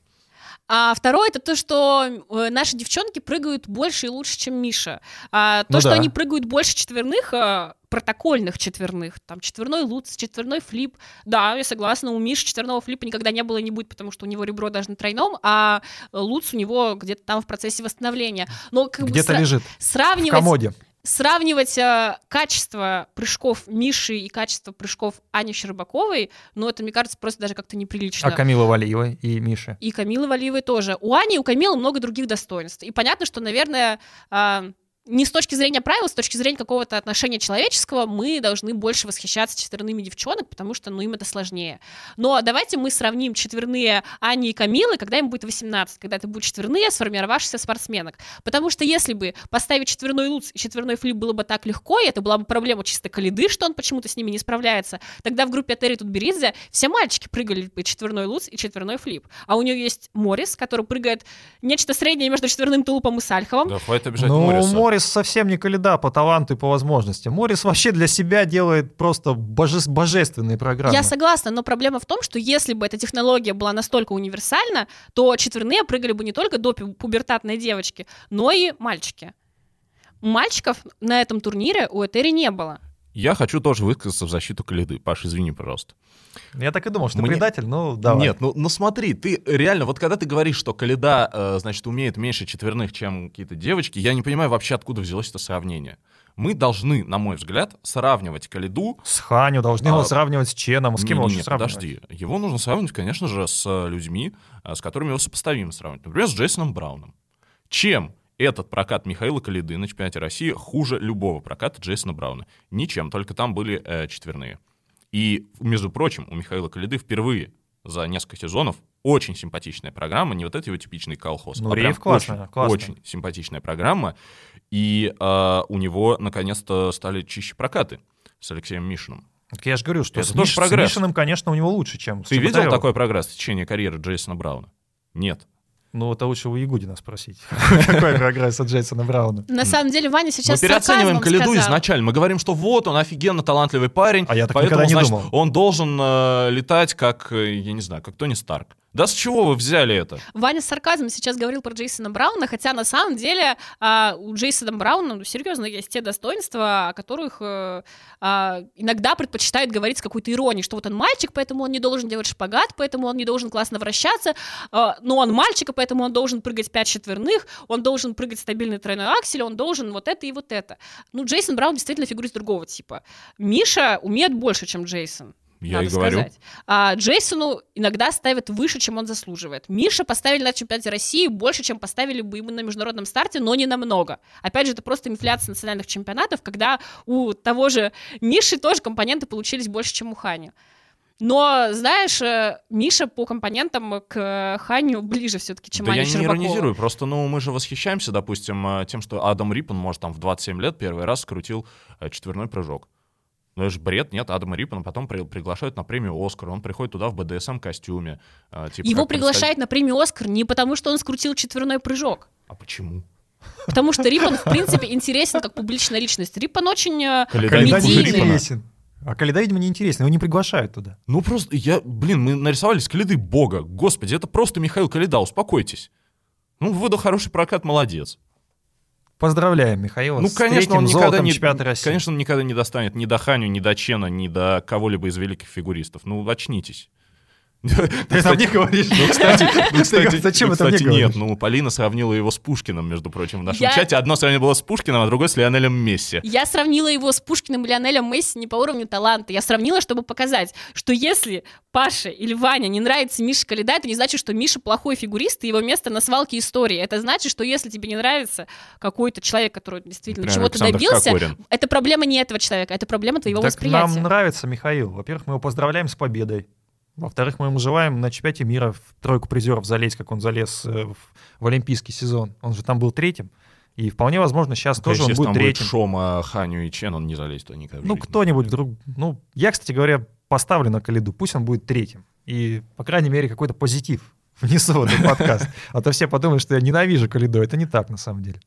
А второе это то, что э, наши девчонки прыгают больше и лучше, чем Миша. А, то, Ну что да. они прыгают больше четверных, а, протокольных четверных, там четверной луц, четверной флип. Да, я согласна, у Миши четверного флипа никогда не было и не будет, потому что у него ребро даже на тройном, а луц у него где-то там в процессе восстановления. Но как бы Где-то сра- лежит в сравнивать комоде. Сравнивать э, качество прыжков Миши и качество прыжков Ани Щербаковой, ну, это, мне кажется, просто даже как-то неприлично. А Камила Валиева и Миша. И Камилы Валиевой тоже. У Ани и у Камилы много других достоинств. И понятно, что, наверное, а, не с точки зрения правил, с точки зрения какого-то отношения человеческого, мы должны больше восхищаться четверными девчонок, потому что, ну, им это сложнее. Но давайте мы сравним четверные Ани и Камилы, когда им будет 18, когда это будут четверные сформировавшихся спортсменок. Потому что если бы поставить четверной луц и четверной флип было бы так легко, и это была бы проблема чисто Калиды, что он почему-то с ними не справляется, тогда в группе Терри Тутберидзе все мальчики прыгали бы четверной луц и четверной флип. А у нее есть Морис, который прыгает нечто среднее между четверным тулупом и Сальховым. Да, хватит обижать Ну, Морриса. Морис совсем не Калида по таланту и по возможностям. Морис вообще для себя делает просто боже- божественные программы. Я согласна, но проблема в том, что если бы эта технология была настолько универсальна, то четверные прыгали бы не только до пу- пубертатной девочки, но и мальчики. Мальчиков на этом турнире у Этери не было. Я хочу тоже высказаться в защиту Калиды. Паш, извини, пожалуйста. Я так и думал, что Мне- предатель, ну давай. Нет, ну, ну смотри, ты реально, вот когда ты говоришь, что Калида, э, значит, умеет меньше четверных, чем какие-то девочки, я не понимаю вообще, откуда взялось это сравнение. Мы должны, на мой взгляд, сравнивать Калиду... С Ханю должны его А, сравнивать с Ченом. С кем его Не-не-не, лучше сравнивать? подожди. Его нужно сравнивать, конечно же, с э, людьми, э, с которыми его сопоставимо сравнивать. Например, с Джейсоном Брауном. Чем этот прокат Михаила Калиды на чемпионате России хуже любого проката Джейсона Брауна? Ничем, только там были э, четверные. И, между прочим, у Михаила Калиды впервые за несколько сезонов очень симпатичная программа, не вот этот его типичный колхоз, Ну, а прям рейв классная, очень, классная. очень симпатичная программа. И э, у него, наконец-то, стали чище прокаты с Алексеем Мишиным. Так я же говорю, что Это с, Миш- с. Мишиным, конечно, у него лучше, чем с Ты видел Чеботаревым. такой прогресс в течение карьеры Джейсона Брауна? Нет. Ну, это лучше у Ягудина спросить. *laughs* Какой прогресс от Джейсона Брауна? На самом деле Ваня сейчас мы переоцениваем Калиду изначально. Мы говорим, что вот он офигенно талантливый парень, А я так поэтому, никогда не значит, думал. он должен э, летать как, э, я не знаю, как Тони Старк. Да с чего вы взяли это? Ваня с сарказмом сейчас говорил про Джейсона Брауна, хотя на самом деле а, у Джейсона Брауна ну, серьезно есть те достоинства, о которых э, а, иногда предпочитают говорить с какой-то иронией, что вот он мальчик, поэтому он не должен делать шпагат, поэтому он не должен классно вращаться, а, но он мальчик, и поэтому он должен прыгать 5 четверных, он должен прыгать стабильный тройной аксель, он должен вот это и вот это. Ну, Джейсон Браун действительно фигурист другого типа. Миша умеет больше, чем Джейсон. Я надо и говорю. сказать. А Джейсону иногда ставят выше, чем он заслуживает. Миша поставили на чемпионате России больше, чем поставили бы ему на международном старте, но не намного. Опять же, это просто инфляция национальных чемпионатов, когда у того же Миши тоже компоненты получились больше, чем у Хани. Но, знаешь, э, Миша по компонентам к Ханю ближе все-таки, чем да Аня я не Щербакова. иронизирую, просто, ну, мы же восхищаемся, допустим, э, тем, что Адам Риппон, может, там в 27 лет первый раз скрутил э, четверной прыжок. Ну, это же бред, нет, Адама Риппона потом при- приглашают на премию «Оскар», он приходит туда в БДСМ-костюме. э, типа, Его приглашают на премию «Оскар» не потому, что он скрутил четверной прыжок. А почему? Потому что Риппон, в принципе, интересен как публичная личность. Риппон очень э, Калида Калида не медийный. интересен. А Каледа, видимо, неинтересно, его не приглашают туда. Ну просто, я, блин, мы нарисовали скелеты бога. Господи, это просто Михаил Каледа, успокойтесь. Ну, выдал хороший прокат, молодец. Поздравляем Михаила Ну, с конечно, он никогда не, России. конечно, он никогда не достанет ни до Ханю, ни до Чена, ни до кого-либо из великих фигуристов. Ну, очнитесь. *laughs* Ты это мне говоришь? Ну, кстати, *laughs* ну, кстати, зачем ну, это мне кстати, нет, ну, Полина сравнила его с Пушкиным, между прочим, в нашем Я- чате. Одно сравнение было с Пушкиным, а другое с Лионелем Месси. Я сравнила его с Пушкиным и Лионелем Месси не по уровню таланта. Я сравнила, чтобы показать, что если Паше или Ваня не нравится Миша Каледа, это не значит, что Миша плохой фигурист, и его место на свалке истории. Это значит, что если тебе не нравится какой-то человек, который действительно чего-то добился, Кокорин. это проблема не этого человека, это проблема твоего Так восприятия. нам нравится Михаил. Во-первых, мы его поздравляем с победой. Во-вторых, мы ему желаем на чемпионате мира в тройку призеров залезть, как он залез э, в, в олимпийский сезон. Он же там был третьим. И вполне возможно, сейчас тоже Конечно, он если будет там будет третьим. Шома, Ханю и Чен, он не залезет никогда. в Ну, кто-нибудь вдруг... Ну, я, кстати говоря, поставлю на Калиду. Пусть он будет третьим. И, по крайней мере, какой-то позитив внесу в этот *laughs* подкаст. А то все подумают, что я ненавижу Калиду. Это не так, на самом деле.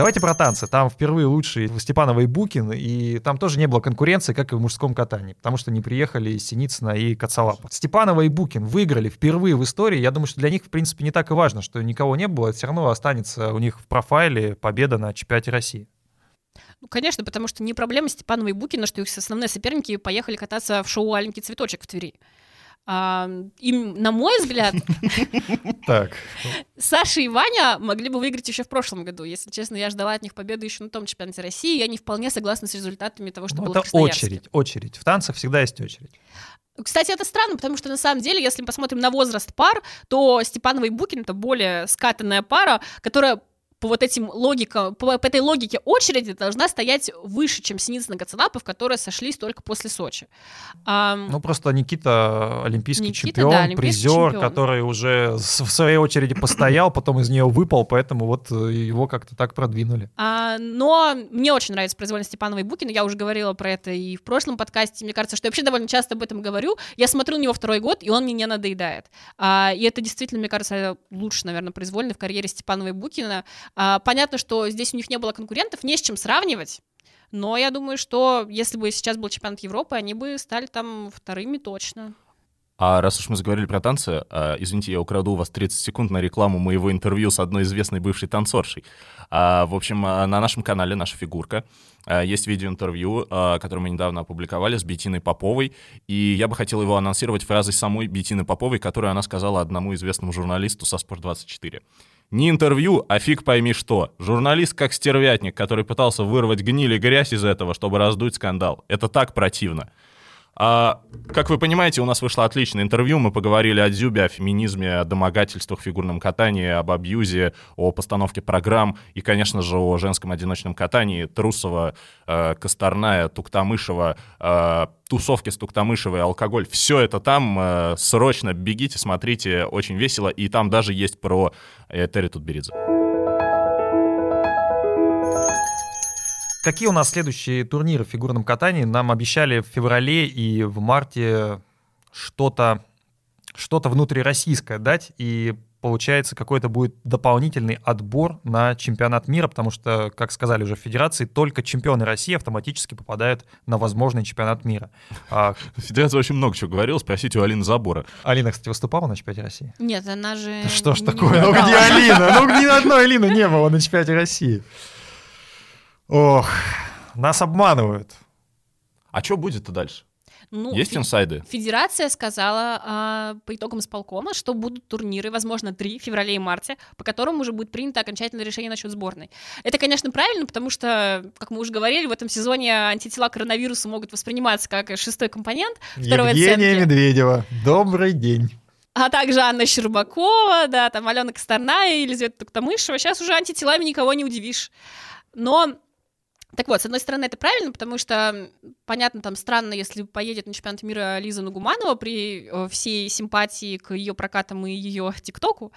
Давайте про танцы. Там впервые лучший Степанова и Букин, и там тоже не было конкуренции, как и в мужском катании, потому что не приехали Синицына и Кацалапа. Степанова и Букин выиграли впервые в истории. Я думаю, что для них, в принципе, не так и важно, что никого не было. Все равно останется у них в профайле победа на чемпионате России. Ну, конечно, потому что не проблема Степанова и Букина, что их основные соперники поехали кататься в шоу «Аленький цветочек» в Твери. А, им, на мой взгляд, Так, Саша и Ваня могли бы выиграть еще в прошлом году. Если честно, я ждала от них победы еще на том чемпионате России, я не вполне согласна с результатами того, что ну, было это в очередь, очередь. В танцах всегда есть очередь. Кстати, это странно, потому что на самом деле, если мы посмотрим на возраст пар, то Степанова и Букин это более скатанная пара, которая по вот этим логикам, по, по этой логике очереди должна стоять выше, чем Синицын и Гацанапов, которые сошлись только после Сочи. Ам, Ну, просто Никита олимпийский Никита, чемпион, да, олимпийский призер, чемпион. который уже в своей очереди постоял, потом из нее выпал, поэтому вот э, его как-то так продвинули. А, но мне очень нравится произвольность Степанова и Букина. Я уже говорила про это и в прошлом подкасте. Мне кажется, что я вообще довольно часто об этом говорю. Я смотрю на него второй год, и он мне не надоедает. А, и это действительно, мне кажется, лучше, наверное, произвольно в карьере Степанова и Букина. А, понятно, что здесь у них не было конкурентов, не с чем сравнивать. Но я думаю, что если бы сейчас был чемпионат Европы, они бы стали там вторыми точно. А раз уж мы заговорили про танцы, а, извините, я украду у вас 30 секунд на рекламу моего интервью с одной известной бывшей танцоршей. А, в общем, на нашем канале «Наша фигурка» есть видеоинтервью, которое мы недавно опубликовали с Бетиной Поповой, и я бы хотел его анонсировать фразой самой Бетины Поповой, которую она сказала одному известному журналисту со «Спорт-24». Не интервью, а фиг пойми что. Журналист как стервятник, который пытался вырвать гниль и грязь из этого, чтобы раздуть скандал. Это так противно. А, как вы понимаете, у нас вышло отличное интервью. Мы поговорили о Дзюбе, о феминизме, о домогательствах в фигурном катании, об абьюзе, о постановке программ и, конечно же, о женском одиночном катании. Трусова, э, Косторная, Туктамышева, э, тусовки с Туктамышевой, алкоголь. Все это там. э, срочно бегите, смотрите. Очень весело. И там даже есть про э, Терри Тутберидзе. Какие у нас следующие турниры в фигурном катании? Нам обещали в феврале и в марте что-то что-то внутрироссийское дать, и получается какой-то будет дополнительный отбор на чемпионат мира, потому что, как сказали уже в федерации, только чемпионы России автоматически попадают на возможный чемпионат мира. А, Федерация очень много чего говорила. Спросите у Алины Забора. Алина, кстати, выступала на чемпионате России? Нет, она же... Что ж такое? Ну где Алина? Ну ни одной Алины не было на чемпионате России. Ох, нас обманывают. А что будет-то дальше? Ну, Есть инсайды? Федерация сказала а, по итогам исполкома, что будут турниры, возможно, три в феврале и марте, по которым уже будет принято окончательное решение насчет сборной. Это, конечно, правильно, потому что, как мы уже говорили, в этом сезоне антитела к коронавирусу могут восприниматься как шестой компонент, Второй Евгения оценки. Медведева, добрый день. а также Анна Щербакова, да, там Алена Косторная, Елизавета Туктамышева. Сейчас уже антителами никого не удивишь. Но так вот, с одной стороны, это правильно, потому что, понятно, там странно, если поедет на чемпионат мира Лиза Нугуманова при э, всей симпатии к ее прокатам и ее ТикТоку,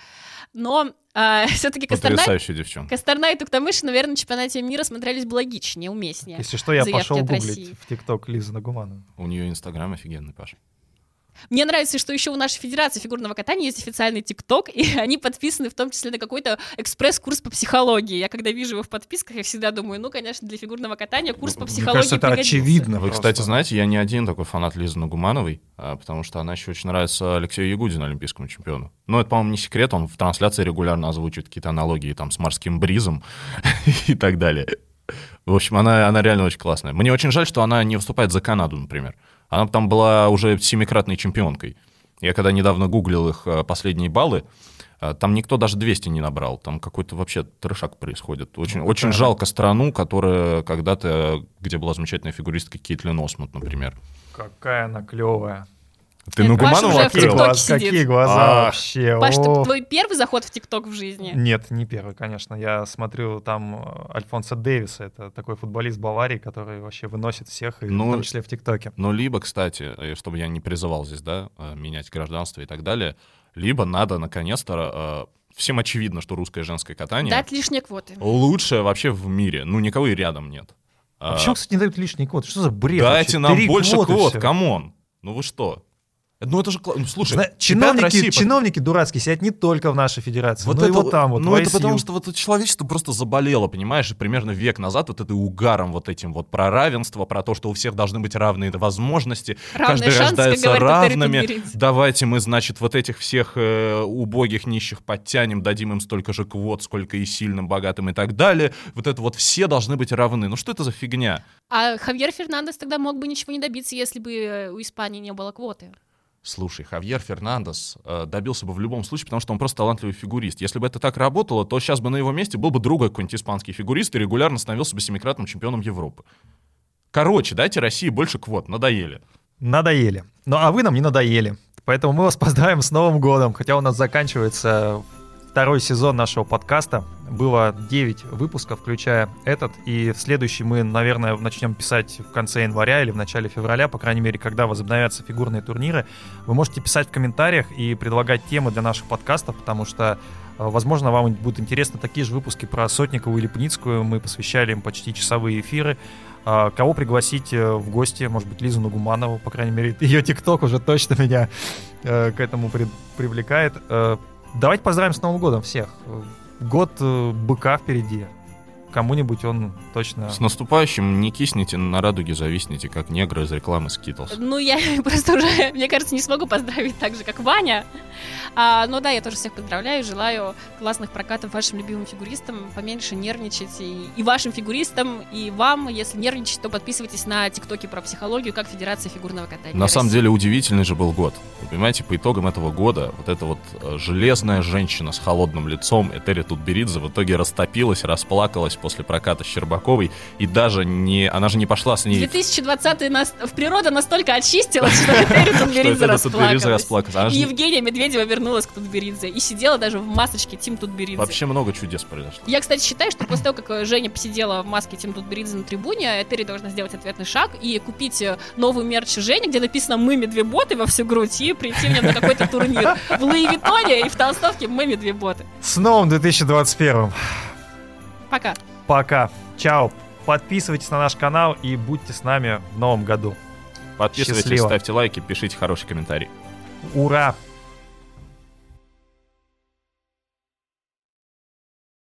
но *laughs* все-таки Косторная, Потрясающая девчонка. Косторная и Туктамыш, наверное, на чемпионате мира смотрелись бы логичнее, уместнее. Если что, я пошел гуглить России. в ТикТок Лиза Нагуманова. У нее инстаграм офигенный, Паша. Мне нравится, что еще у нашей Федерации фигурного катания есть официальный ТикТок, и *laughs* они подписаны в том числе на какой-то экспресс-курс по психологии. Я когда вижу его в подписках, я всегда думаю, ну, конечно, для фигурного катания курс по Мне психологии кажется, это пригодится. очевидно. Вы, просто. кстати, знаете, я не один такой фанат Лизы Нагумановой, а, потому что она еще очень нравится Алексею Ягудину, олимпийскому чемпиону. Но это, по-моему, не секрет, он в трансляции регулярно озвучивает какие-то аналогии там с морским бризом *laughs* и так далее. В общем, она, она реально очень классная. Мне очень жаль, что она не выступает за Канаду, например. Она там была уже семикратной чемпионкой. Я когда недавно гуглил их э, последние баллы, э, там никто даже 200 не набрал. Там какой-то вообще трешак происходит. Очень, Ну, очень жалко страну, которая когда-то, где была замечательная фигуристка Кейтлин Осмут, например. Какая она клевая. Ты уже в Какие, глаз- сидит. какие глаза А. вообще. Паш, это О. твой первый заход в ТикТок в жизни? Нет, не первый, конечно. Я смотрю там э, Альфонса Дэвиса. Это такой футболист Баварии, который вообще выносит всех, и Ну, в том числе в ТикТоке. Ну, либо, кстати, э, чтобы я не призывал здесь, да, э, менять гражданство и так далее, либо надо, наконец-то, всем очевидно, что русское женское катание Дать лишние квоты. лучшее вообще в мире. Ну, никого и рядом нет. А А, почему, кстати, не дают лишние квоты? Что за бред Дайте вообще? нам Три больше квот, come on. Ну вы что? Ну это же... ну, Слушай, Зна- чиновники, России чиновники дурацкие сидят не только в нашей федерации, Вот но и это вот там вот. Ну, в это потому что вот это человечество просто заболело, понимаешь, и примерно век назад вот это угаром вот этим вот про равенство, про то, что у всех должны быть равные возможности, Равные каждый шансы, как рождается равными. Давайте мы, значит, вот этих всех э, убогих нищих подтянем, дадим им столько же квот, сколько и сильным, богатым и так далее. Вот это вот все должны быть равны. Ну что это за фигня? А Хавьер Фернандес тогда мог бы ничего не добиться, если бы э, у Испании не было квоты. Слушай, Хавьер Фернандес э, добился бы в любом случае, потому что он просто талантливый фигурист. Если бы это так работало, то сейчас бы на его месте был бы другой какой-нибудь испанский фигурист и регулярно становился бы семикратным чемпионом Европы. Короче, дайте России больше квот, надоели. Надоели. Ну а вы нам не надоели. Поэтому мы вас *laughs* поздравим с Новым годом. Хотя у нас заканчивается второй сезон нашего подкаста. Было 9 выпусков, включая этот. И в следующий мы, наверное, начнем писать в конце января или в начале февраля, по крайней мере, когда возобновятся фигурные турниры. Вы можете писать в комментариях и предлагать темы для наших подкастов, потому что, э, возможно, вам будут интересны такие же выпуски про Сотникову или Пницкую. Мы посвящали им почти часовые эфиры. А, Кого пригласить э, в гости? Может быть, Лизу Нагуманову, по крайней мере. *laughs* Ее ТикТок уже точно меня э, к этому при- привлекает. Давайте поздравим с Новым годом всех. Год э, быка впереди. Кому-нибудь он точно... С наступающим не кисните, на радуге зависнете, как негры из рекламы Skittles. Ну, я *laughs* просто уже, мне кажется, не смогу поздравить так же, как Ваня. А, но да, я тоже всех поздравляю, желаю классных прокатов вашим любимым фигуристам, поменьше нервничать и, и вашим фигуристам, и вам, если нервничать, то подписывайтесь на тиктоки про психологию, как Федерация фигурного катания. На самом деле удивительный же был год. Вы понимаете, по итогам этого года вот эта вот э, железная женщина с холодным лицом, Этери Тутберидзе, в итоге растопилась, расплакалась после проката Щербаковой, и даже не... Она же не пошла с ней... 2020 нас, в природа настолько очистилась, что *laughs* Этери Тутберидзе расплакалась. И Евгения Медведева вернулась к Тутберидзе и сидела даже в масочке Тим Тутберидзе. Вообще много чудес произошло. Я, кстати, считаю, что после того, как э, Женя посидела в маске Тим Тутберидзе на трибуне, Этери должна сделать ответный шаг и купить э, новый мерч Жени, где написано «Мы медвеботы» во всю грудь, и прийти мне на какой-то турнир *laughs* в Луи Виттоне и в толстовке «Мы медвеботы». С новым 2021 Пока. Пока. Чао. Подписывайтесь на наш канал и будьте с нами в новом году. Подписывайтесь, Счастливо. ставьте лайки, пишите хороший комментарий. Ура!